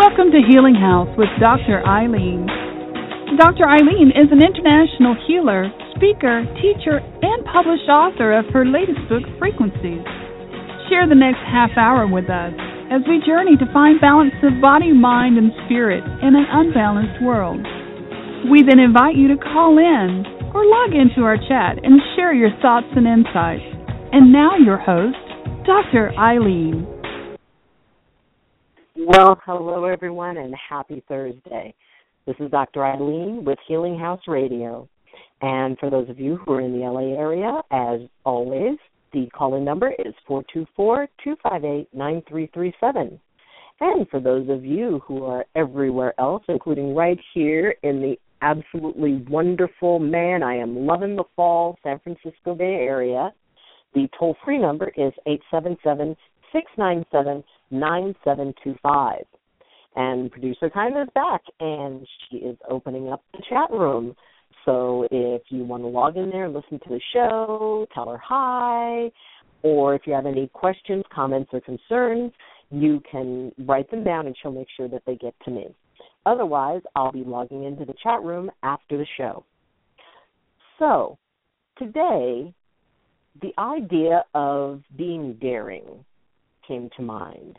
Welcome to Healing House with Dr. Ayleen. Dr. Ayleen is an international healer, speaker, teacher, and published author of her latest book, Frequencies. Share the next half hour with us as we journey to find balance of body, mind, and spirit in an unbalanced world. We then invite you to call in or log into our chat and share your thoughts and insights. And now, your host, Dr. Ayleen. Well, hello, everyone, and happy Thursday. This is Dr. Ayleen with Healing House Radio. And for those of you who are in the LA area, as always, the calling number is 424 258 9337. And for those of you who are everywhere else, including right here in the absolutely wonderful, man, I am loving the fall San Francisco Bay Area, the toll free number is 877 697 9725. And producer Kind is back, and she is opening up the chat room. So if you want to log in there and listen to the show, tell her hi, or if you have any questions, comments, or concerns, you can write them down and she'll make sure that they get to me. Otherwise, I'll be logging into the chat room after the show. So, today, the idea of being daring came to mind,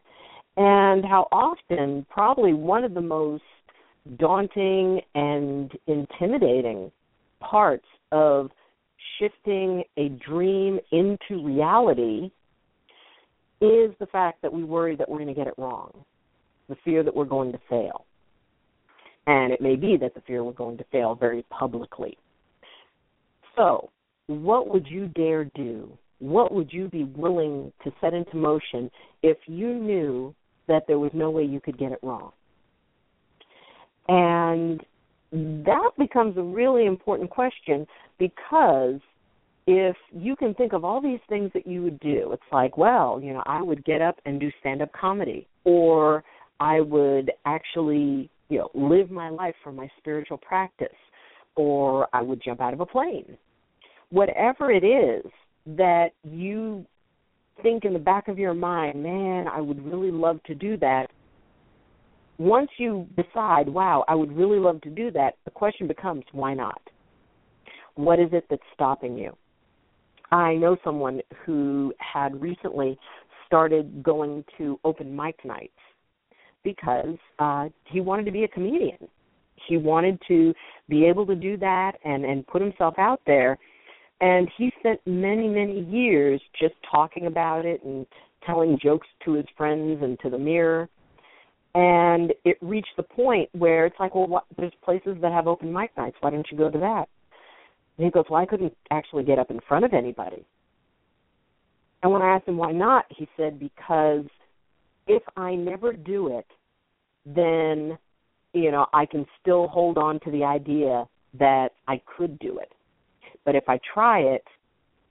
and how often, probably one of the most daunting and intimidating parts of shifting a dream into reality is the fact that we worry that we're going to get it wrong, the fear that we're going to fail. And it may be that the fear we're going to fail very publicly. So, what would you dare do? What would you be willing to set into motion if you knew that there was no way you could get it wrong? And that becomes a really important question because if you can think of all these things that you would do, it's like, well, you know, I would get up and do stand up comedy, or I would actually, you know, live my life for my spiritual practice, or I would jump out of a plane. Whatever it is that you think in the back of your mind, man, I would really love to do that. Once you decide, wow, I would really love to do that, the question becomes, why not? What is it that's stopping you? I know someone who had recently started going to open mic nights because uh, he wanted to be a comedian. He wanted to be able to do that and and put himself out there. And he spent many many years just talking about it and telling jokes to his friends and to the mirror. And it reached the point where it's like, well, what, there's places that have open mic nights. Why don't you go to that? And he goes, Well, I couldn't actually get up in front of anybody. And when I asked him why not, he said, Because if I never do it, then, you know, I can still hold on to the idea that I could do it. But if I try it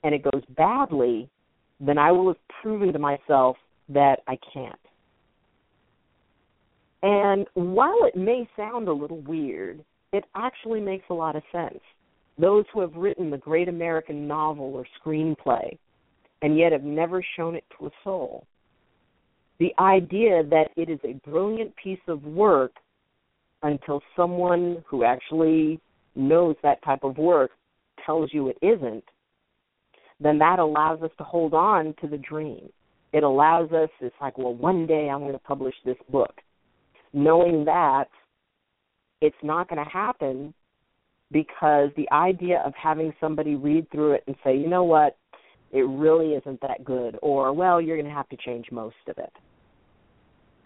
and it goes badly, then I will have proven to myself that I can't. And while it may sound a little weird, it actually makes a lot of sense those who have written the great American novel or screenplay and yet have never shown it to a soul. The idea that it is a brilliant piece of work until someone who actually knows that type of work tells you it isn't, then that allows us to hold on to the dream. It allows us, it's like, well, one day I'm going to publish this book. Knowing that it's not going to happen because the idea of having somebody read through it and say, you know what, it really isn't that good, or, well, you're going to have to change most of it.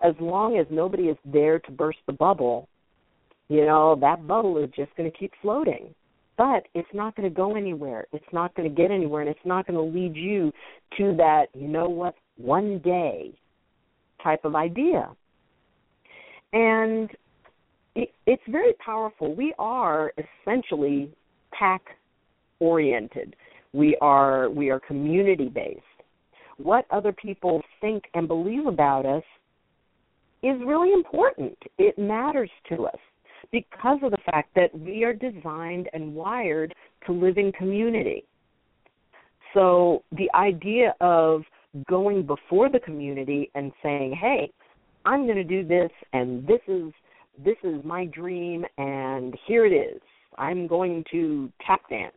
As long as nobody is there to burst the bubble, you know, that bubble is just going to keep floating. But it's not going to go anywhere. It's not going to get anywhere, and it's not going to lead you to that, you know what, one day type of idea. And it, it's very powerful. We are essentially pack oriented. We are we are community based. What other people think and believe about us is really important. It matters to us because of the fact that we are designed and wired to live in community. So the idea of going before the community and saying, "Hey, I'm going to do this and this is this is my dream and here it is. I'm going to tap dance.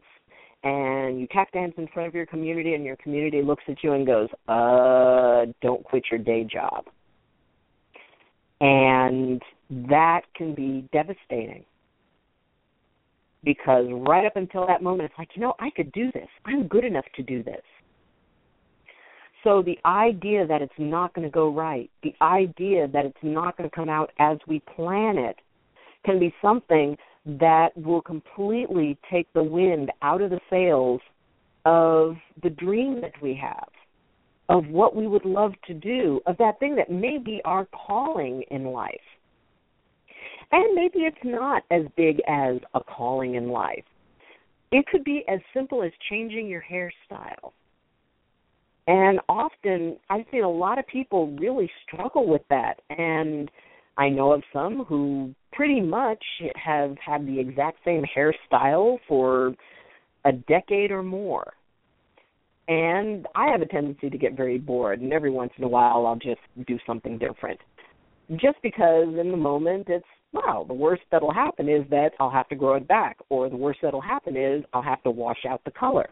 And you tap dance in front of your community and your community looks at you and goes, "Uh, don't quit your day job." And that can be devastating because right up until that moment, it's like, you know, I could do this. I'm good enough to do this. So the idea that it's not going to go right, the idea that it's not going to come out as we plan it, can be something that will completely take the wind out of the sails of the dream that we have, of what we would love to do, of that thing that may be our calling in life. And maybe it's not as big as a calling in life. It could be as simple as changing your hairstyle. And often I've seen a lot of people really struggle with that. And I know of some who pretty much have had the exact same hairstyle for a decade or more. And I have a tendency to get very bored, and every once in a while I'll just do something different. Just because in the moment it's well, the worst that'll happen is that I'll have to grow it back, or the worst that'll happen is I'll have to wash out the color,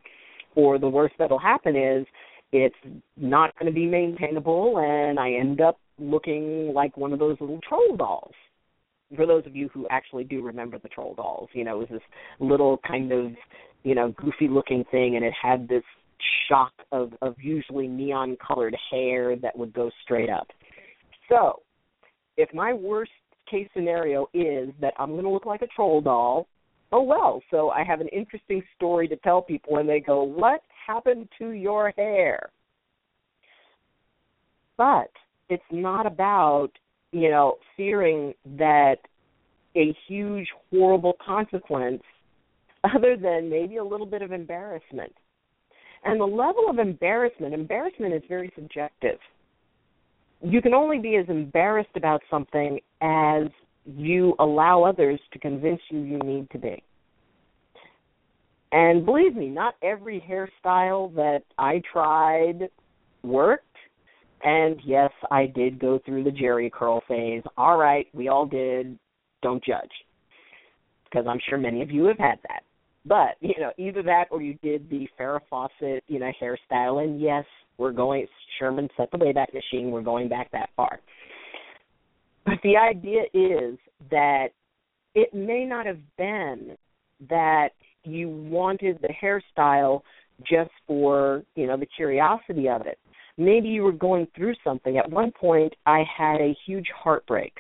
or the worst that'll happen is it's not going to be maintainable and I end up looking like one of those little troll dolls. For those of you who actually do remember the troll dolls, you know, it was this little kind of, you know, goofy looking thing and it had this shock of, of usually neon colored hair that would go straight up. So, if my worst case scenario is that I'm going to look like a troll doll, oh well. So I have an interesting story to tell people when they go, What happened to your hair? But it's not about, you know, fearing that a huge, horrible consequence other than maybe a little bit of embarrassment. And the level of embarrassment, embarrassment is very subjective you can only be as embarrassed about something as you allow others to convince you you need to be. And believe me, not every hairstyle that I tried worked. And yes, I did go through the Jheri curl phase. All right, we all did. Don't judge. Because I'm sure many of you have had that. But, you know, either that or you did the Farrah Fawcett, you know, hairstyle. And yes, we're going, Sherman set the Wayback Machine. We're going back that far. But the idea is that it may not have been that you wanted the hairstyle just for, you know, the curiosity of it. Maybe you were going through something. At one point, I had a huge heartbreak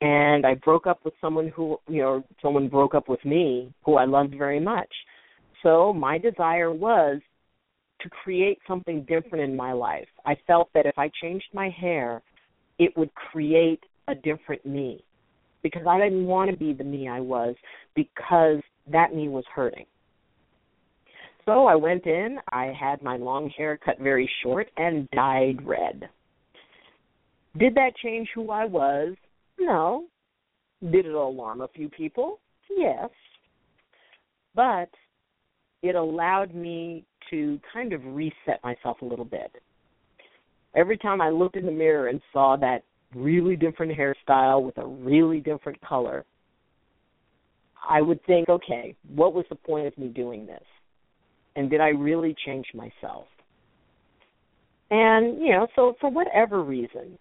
and I broke up with someone who, you know, someone broke up with me who I loved very much. So my desire was to create something different in my life. I felt that if I changed my hair, it would create a different me because I didn't want to be the me I was because that me was hurting. So I went in, I had my long hair cut very short and dyed red. Did that change who I was? No. Did it alarm a few people? Yes. But it allowed me to kind of reset myself a little bit. Every time I looked in the mirror and saw that really different hairstyle with a really different color, I would think, okay, what was the point of me doing this? And did I really change myself? And, you know, so for whatever reason,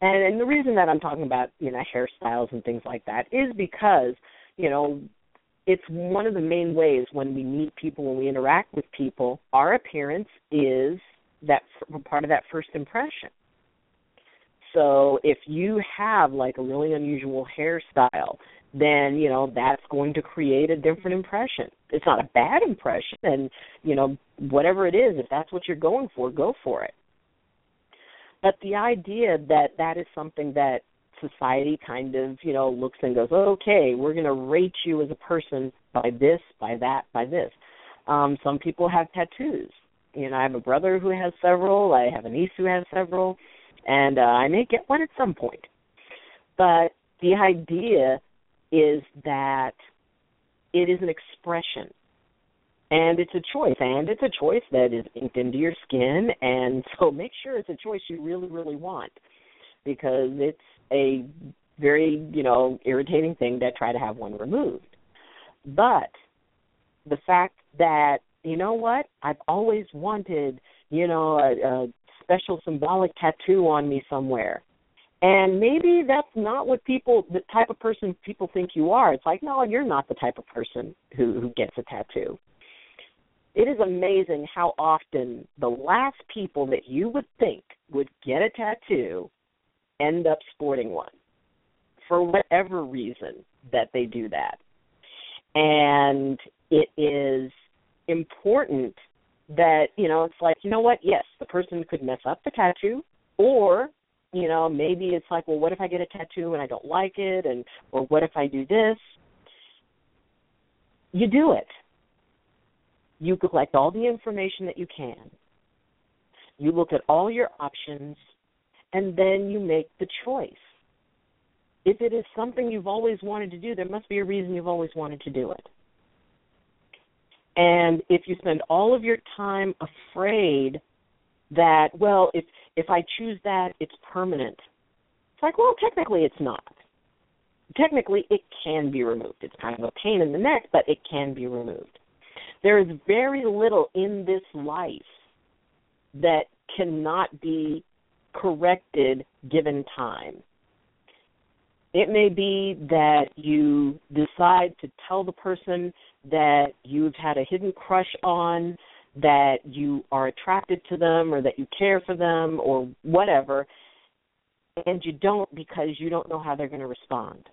and, and the reason that I'm talking about, you know, hairstyles and things like that is because, you know, it's one of the main ways when we meet people, when we interact with people, our appearance is that part of that first impression. So if you have like a really unusual hairstyle, then you know that's going to create a different impression. It's not a bad impression, and you know whatever it is, if that's what you're going for, go for it. But the idea that that is something that society kind of, you know, looks and goes, okay, we're going to rate you as a person by this, by that, by this. Um, some people have tattoos. You know, I have a brother who has several. I have a niece who has several, and uh, I may get one at some point. But the idea is that it is an expression and it's a choice and it's a choice that is inked into your skin and so make sure it's a choice you really really want because it's a very, you know, irritating thing to try to have one removed. But the fact that, you know what, I've always wanted, you know, a, a special symbolic tattoo on me somewhere. And maybe that's not what people, the type of person people think you are. It's like, no, you're not the type of person who, who gets a tattoo. It is amazing how often the last people that you would think would get a tattoo end up sporting one for whatever reason that they do that. And it is important that, you know, it's like, you know what, yes, the person could mess up the tattoo or you know maybe it's like well what if i get a tattoo and i don't like it? And or what if i do this? You do it. You collect all the information that you can. You look at all your options and then you make the choice. If it is something you've always wanted to do there must be a reason you've always wanted to do it. And if you spend all of your time afraid that well if if i choose that it's permanent it's like well technically it's not. Technically it can be removed. It's kind of a pain in the neck but it can be removed. There is very little in this life that cannot be corrected given time. It may be that you decide to tell the person that you've had a hidden crush on that you are attracted to them or that you care for them or whatever and you don't because you don't know how they're going to respond.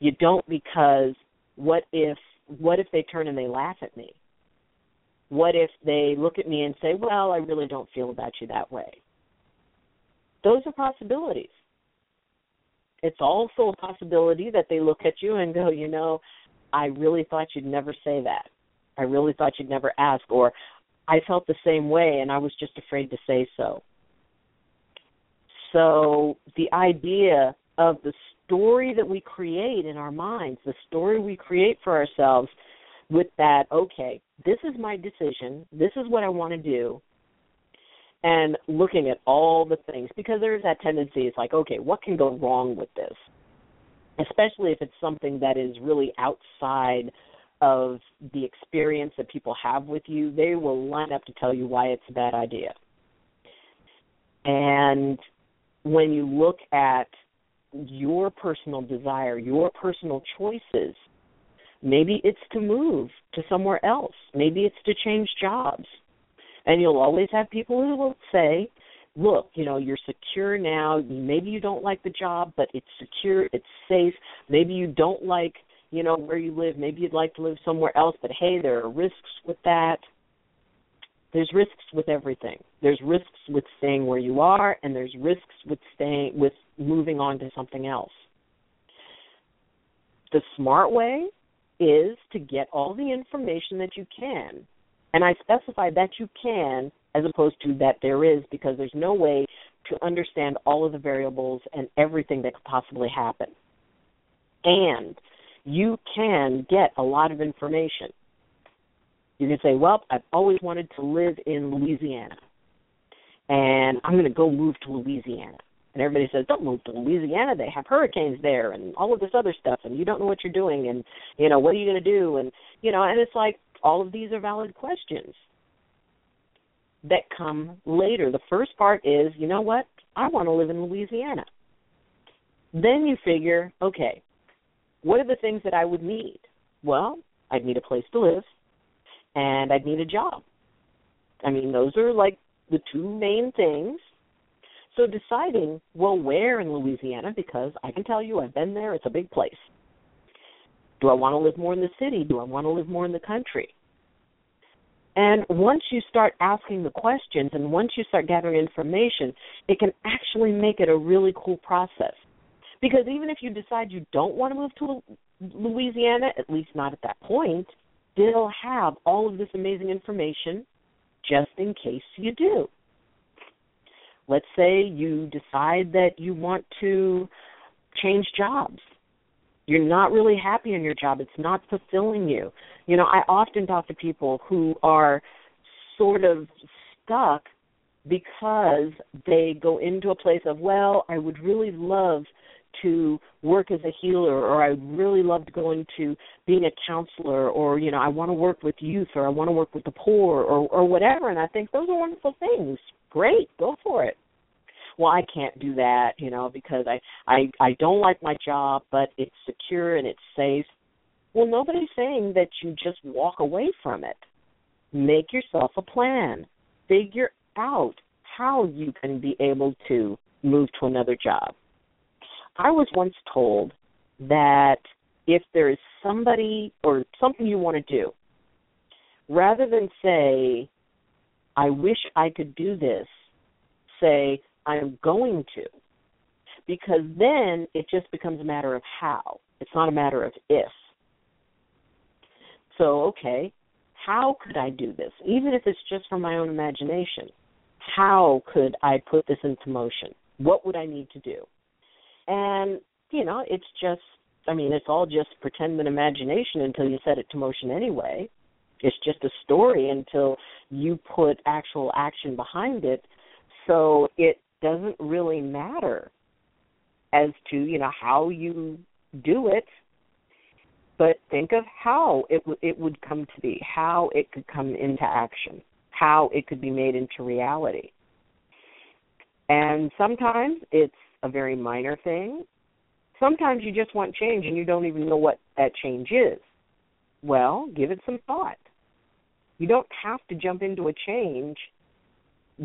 You don't because what if what if they turn and they laugh at me what if they look at me and say well i really don't feel about you that way. Those are possibilities. It's also a possibility that they look at you and go you know i really thought you'd never say that. I really thought you'd never ask, or I felt the same way and I was just afraid to say so. So the idea of the story that we create in our minds, the story we create for ourselves with that, okay, this is my decision, this is what I want to do, and looking at all the things, because there's that tendency, it's like, okay, what can go wrong with this? Especially if it's something that is really outside of the experience that people have with you, they will line up to tell you why it's a bad idea. And when you look at your personal desire, your personal choices, maybe it's to move to somewhere else, maybe it's to change jobs. And you'll always have people who will say, look, you know, you're secure now. Maybe you don't like the job, but it's secure, it's safe. Maybe you don't like you know, where you live. Maybe you'd like to live somewhere else, but hey, there are risks with that. There's risks with everything. There's risks with staying where you are, and there's risks with staying with moving on to something else. The smart way is to get all the information that you can. And I specify that you can as opposed to that there is because there's no way to understand all of the variables and everything that could possibly happen. And you can get a lot of information. You can say, Well, I've always wanted to live in Louisiana, and I'm going to go move to Louisiana. And everybody says, Don't move to Louisiana. They have hurricanes there and all of this other stuff, and you don't know what you're doing, and, you know, what are you going to do? And, you know, and it's like all of these are valid questions that come later. The first part is, you know what? I want to live in Louisiana. Then you figure, okay, what are the things that I would need? Well, I'd need a place to live and I'd need a job. I mean, those are like the two main things. So deciding, well, where in Louisiana, because I can tell you I've been there, it's a big place. Do I want to live more in the city? Do I want to live more in the country? And once you start asking the questions and once you start gathering information, it can actually make it a really cool process. Because even if you decide you don't want to move to Louisiana, at least not at that point, still have all of this amazing information just in case you do. Let's say you decide that you want to change jobs. You're not really happy in your job. It's not fulfilling you. You know, I often talk to people who are sort of stuck because they go into a place of, well, I would really love to work as a healer or I really loved going to being a counselor or you know I want to work with youth or I want to work with the poor or or whatever and I think those are wonderful things. Great, go for it. Well, I can't do that, you know, because I I I don't like my job, but it's secure and it's safe. Well, nobody's saying that you just walk away from it. Make yourself a plan. Figure out how you can be able to move to another job. I was once told that if there is somebody or something you want to do, rather than say, I wish I could do this, say, I'm going to. Because then it just becomes a matter of how. It's not a matter of if. So, okay, how could I do this? Even if it's just from my own imagination, how could I put this into motion? What would I need to do? And, you know, it's just, I mean, it's all just pretend and imagination until you set it to motion anyway. It's just a story until you put actual action behind it. So it doesn't really matter as to, you know, how you do it but think of how it w- it would come to be, how it could come into action, how it could be made into reality. And sometimes it's a very minor thing. Sometimes you just want change and you don't even know what that change is. Well, give it some thought. You don't have to jump into a change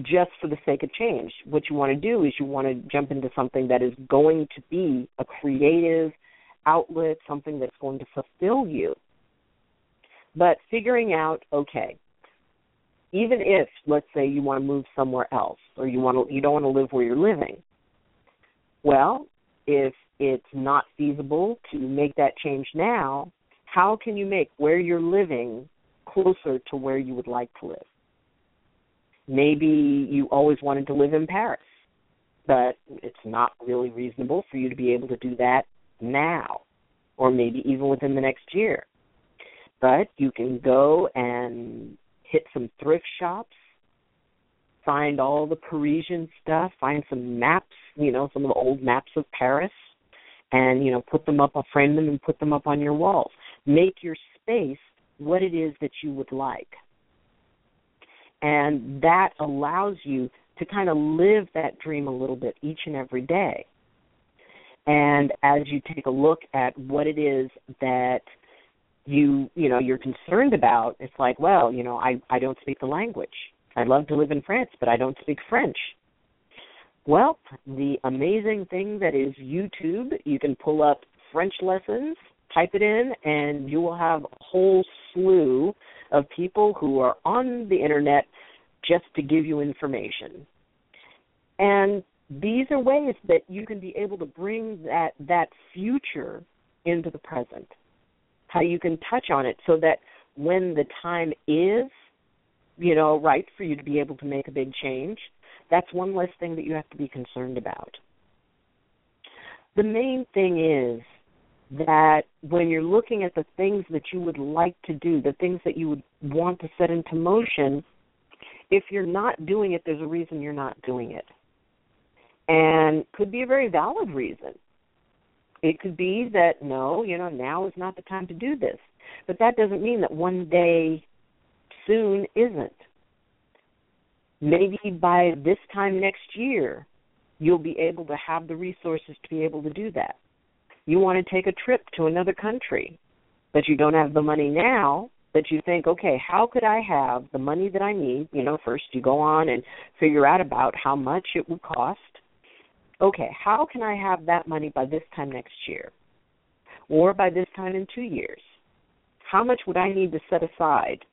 just for the sake of change. What you want to do is you want to jump into something that is going to be a creative outlet, something that's going to fulfill you. But figuring out, okay, even if let's say you want to move somewhere else or you want to you don't want to live where you're living, well, if it's not feasible to make that change now, how can you make where you're living closer to where you would like to live? Maybe you always wanted to live in Paris, but it's not really reasonable for you to be able to do that now, or maybe even within the next year. But you can go and hit some thrift shops, find all the Parisian stuff, find some maps, you know, some of the old maps of Paris, and, you know, put them up, frame them and put them up on your walls. Make your space what it is that you would like. And that allows you to kind of live that dream a little bit each and every day. And as you take a look at what it is that you you know you're concerned about, it's like, well, you know, I I don't speak the language. I'd love to live in France, but I don't speak French. Well, the amazing thing that is YouTube, you can pull up French lessons, type it in, and you will have a whole slew of people who are on the internet just to give you information. And these are ways that you can be able to bring that that future into the present. How you can touch on it so that when the time is, you know, right for you to be able to make a big change, that's one less thing that you have to be concerned about. The main thing is that when you're looking at the things that you would like to do, the things that you would want to set into motion, if you're not doing it, there's a reason you're not doing it. And could be a very valid reason. It could be that no, you know, now is not the time to do this. But that doesn't mean that one day soon isn't. Maybe by this time next year, you'll be able to have the resources to be able to do that. You want to take a trip to another country, but you don't have the money now, that you think, okay, how could I have the money that I need? You know, first you go on and figure out about how much it would cost. Okay, how can I have that money by this time next year? Or by this time in two years? How much would I need to set aside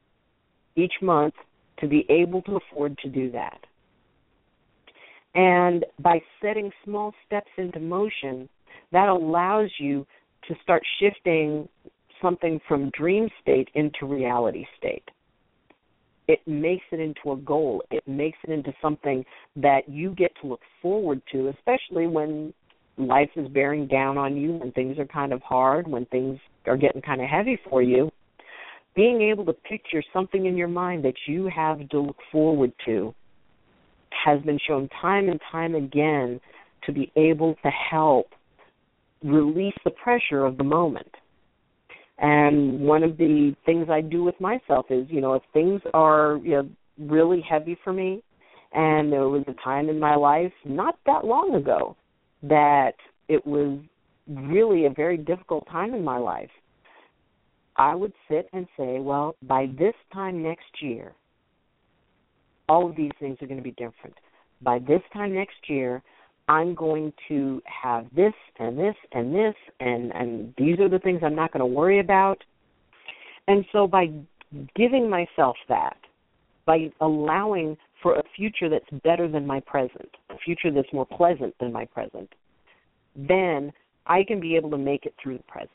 each month to be able to afford to do that? And by setting small steps into motion, that allows you to start shifting something from dream state into reality state. It makes it into a goal. It makes it into something that you get to look forward to, especially when life is bearing down on you, when things are kind of hard, when things are getting kind of heavy for you. Being able to picture something in your mind that you have to look forward to has been shown time and time again to be able to help release the pressure of the moment. And one of the things I do with myself is, you know, if things are you know, really heavy for me, and there was a time in my life not that long ago that it was really a very difficult time in my life. I would sit and say, well, by this time next year, all of these things are going to be different. By this time next year, I'm going to have this and this and this and and these are the things I'm not going to worry about. And so by giving myself that, by allowing for a future that's better than my present, a future that's more pleasant than my present, then I can be able to make it through the present.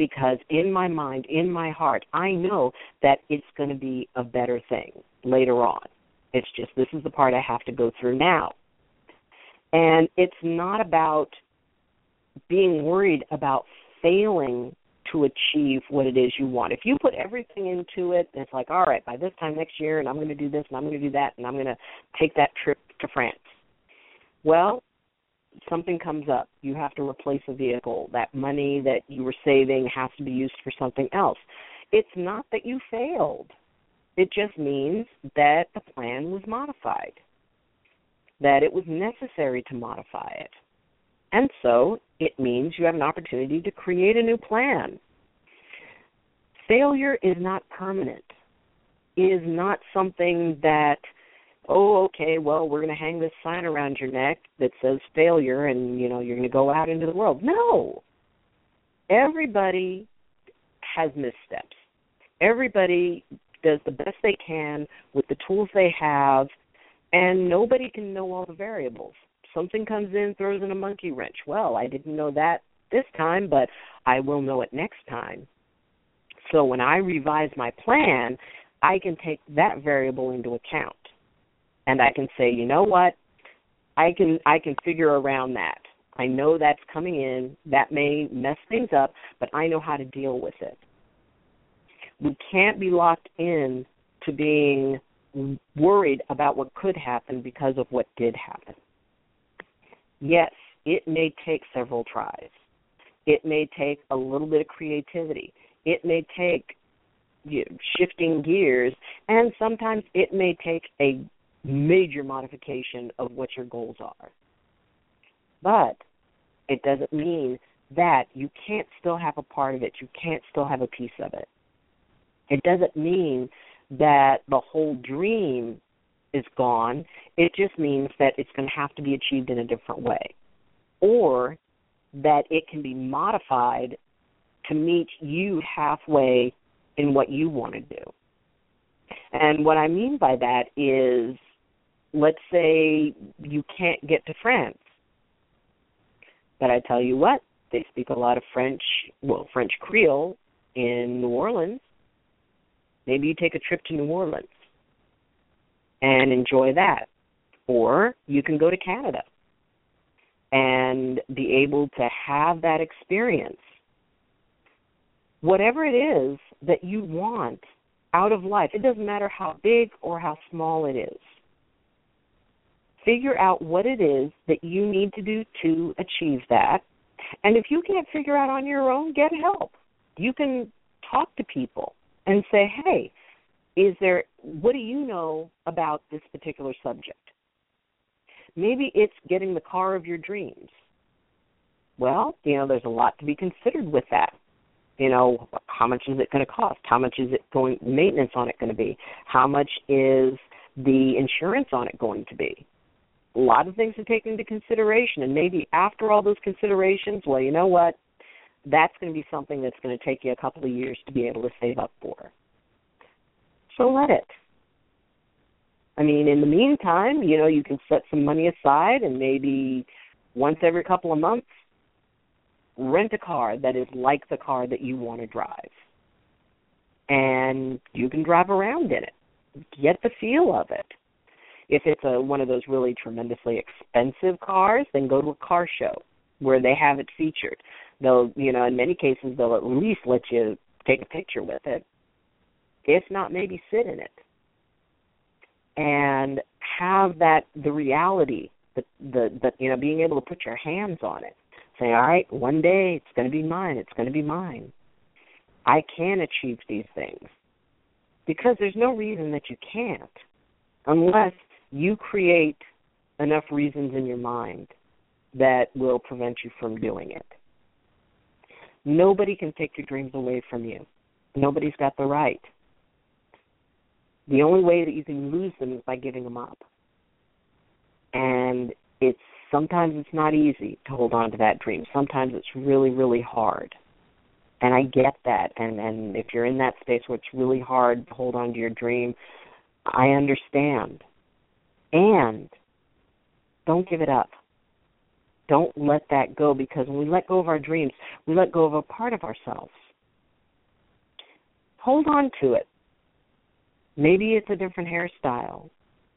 Because in my mind, in my heart, I know that it's going to be a better thing later on. It's just this is the part I have to go through now. And it's not about being worried about failing to achieve what it is you want. If you put everything into it, it's like, all right, by this time next year, and I'm going to do this, and I'm going to do that, and I'm going to take that trip to France. Well, something comes up. You have to replace a vehicle. That money that you were saving has to be used for something else. It's not that you failed. It just means that the plan was modified, that it was necessary to modify it. And so it means you have an opportunity to create a new plan. Failure is not permanent. It is not something that, oh, okay, well, we're going to hang this sign around your neck that says failure and, you know, you're going to go out into the world. No. Everybody has missteps. Everybody does the best they can with the tools they have, and nobody can know all the variables. Something comes in, throws in a monkey wrench. Well, I didn't know that this time, but I will know it next time. So when I revise my plan, I can take that variable into account. And I can say, you know what? I can I can figure around that. I know that's coming in. That may mess things up, but I know how to deal with it we can't be locked in to being worried about what could happen because of what did happen. Yes, it may take several tries. It may take a little bit of creativity. It may take you know, shifting gears, and sometimes it may take a major modification of what your goals are. But it doesn't mean that you can't still have a part of it. You can't still have a piece of it. It doesn't mean that the whole dream is gone. It just means that it's going to have to be achieved in a different way. Or that it can be modified to meet you halfway in what you want to do. And what I mean by that is let's say you can't get to France. But I tell you what, they speak a lot of French, well, French Creole in New Orleans. Maybe you take a trip to New Orleans and enjoy that. Or you can go to Canada and be able to have that experience. Whatever it is that you want out of life, it doesn't matter how big or how small it is. Figure out what it is that you need to do to achieve that. And if you can't figure out on your own, get help. You can talk to people and say, hey, is there what do you know about this particular subject? Maybe it's getting the car of your dreams. Well, you know, there's a lot to be considered with that. You know, how much is it going to cost? How much is it going maintenance on it going to be? How much is the insurance on it going to be? A lot of things to take into consideration, and maybe after all those considerations, well, you know what? that's going to be something that's going to take you a couple of years to be able to save up for. So let it. I mean, in the meantime, you know, you can set some money aside and maybe once every couple of months rent a car that is like the car that you want to drive. And you can drive around in it. Get the feel of it. If it's a one of those really tremendously expensive cars, then go to a car show where they have it featured. They'll you know in many cases they'll at least let you take a picture with it if not maybe sit in it. And have that the reality the the, the you know being able to put your hands on it. Say all right one day it's going to be mine it's going to be mine. I can achieve these things. Because there's no reason that you can't unless you create enough reasons in your mind that will prevent you from doing it nobody can take your dreams away from you nobody's got the right the only way that you can lose them is by giving them up. And it's sometimes it's not easy to hold on to that dream. Sometimes it's really, really hard. And I get that. And and if you're in that space where it's really hard to hold on to your dream, I understand. And don't give it up. Don't let that go because when we let go of our dreams, we let go of a part of ourselves. Hold on to it. Maybe it's a different hairstyle.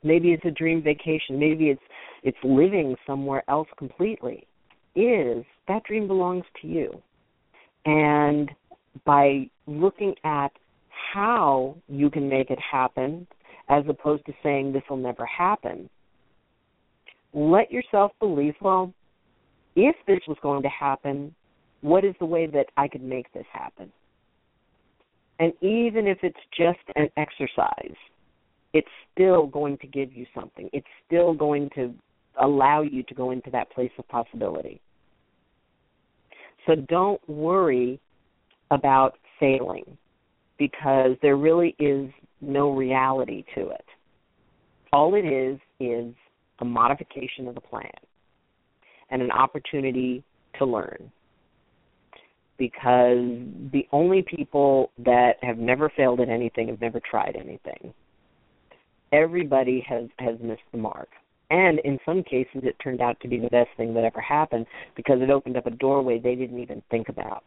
Maybe it's a dream vacation. Maybe it's it's living somewhere else completely. Is that dream belongs to you. And by looking at how you can make it happen as opposed to saying this will never happen, let yourself believe, well, if this was going to happen, what is the way that I could make this happen? And even if it's just an exercise, it's still going to give you something. It's still going to allow you to go into that place of possibility. So don't worry about failing because there really is no reality to it. All it is is a modification of the plan and an opportunity to learn because the only people that have never failed at anything have never tried anything. Everybody has has missed the mark. And in some cases it turned out to be the best thing that ever happened because it opened up a doorway they didn't even think about.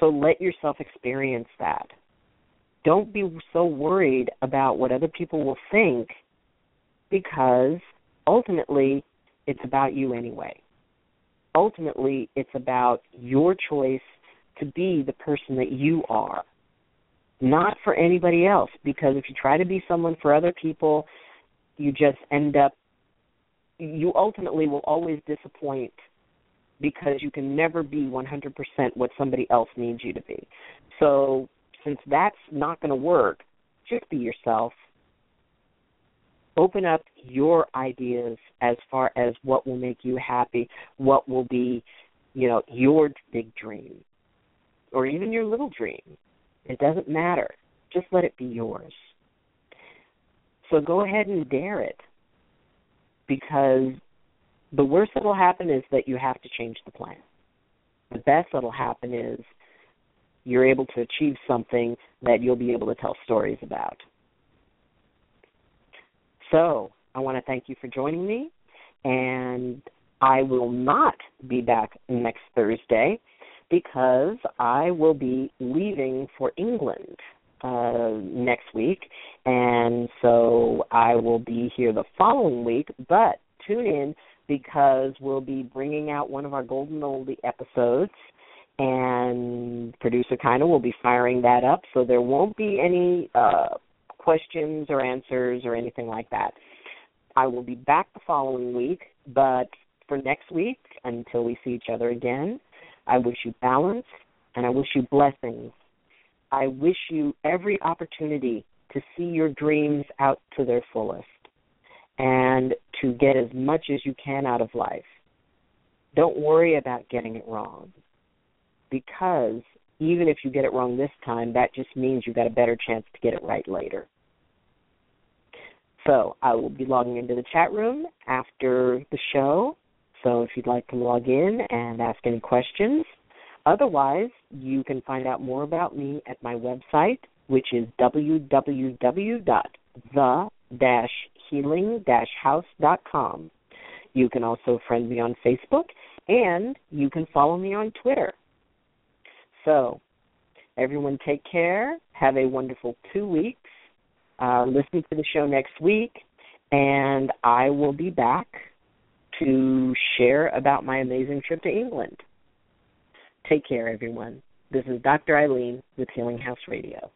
So let yourself experience that. Don't be so worried about what other people will think because ultimately it's about you anyway ultimately it's about your choice to be the person that you are, not for anybody else. Because if you try to be someone for other people, you just end up, you ultimately will always disappoint because you can never be 100% what somebody else needs you to be. So, since that's not going to work, just be yourself open up your ideas as far as what will make you happy, what will be, you know, your big dream or even your little dream. It doesn't matter. Just let it be yours. So go ahead and dare it because the worst that will happen is that you have to change the plan. The best that will happen is you're able to achieve something that you'll be able to tell stories about. So I want to thank you for joining me, and I will not be back next Thursday because I will be leaving for England uh, next week, and so I will be here the following week. But tune in because we'll be bringing out one of our Golden Oldie episodes, and producer Kinda will be firing that up, so there won't be any uh, questions or answers or anything like that. I will be back the following week, but for next week, until we see each other again, I wish you balance and I wish you blessings. I wish you every opportunity to see your dreams out to their fullest and to get as much as you can out of life. Don't worry about getting it wrong because even if you get it wrong this time, that just means you've got a better chance to get it right later. So I will be logging into the chat room after the show. So if you'd like to log in and ask any questions, otherwise you can find out more about me at my website, which is www.the-healing-house.com. You can also friend me on Facebook and you can follow me on Twitter. So, everyone take care. Have a wonderful two weeks uh, listen to the show next week, and I will be back to share about my amazing trip to England. Take care, everyone. This is Dr. Ayleen with Healing House Radio.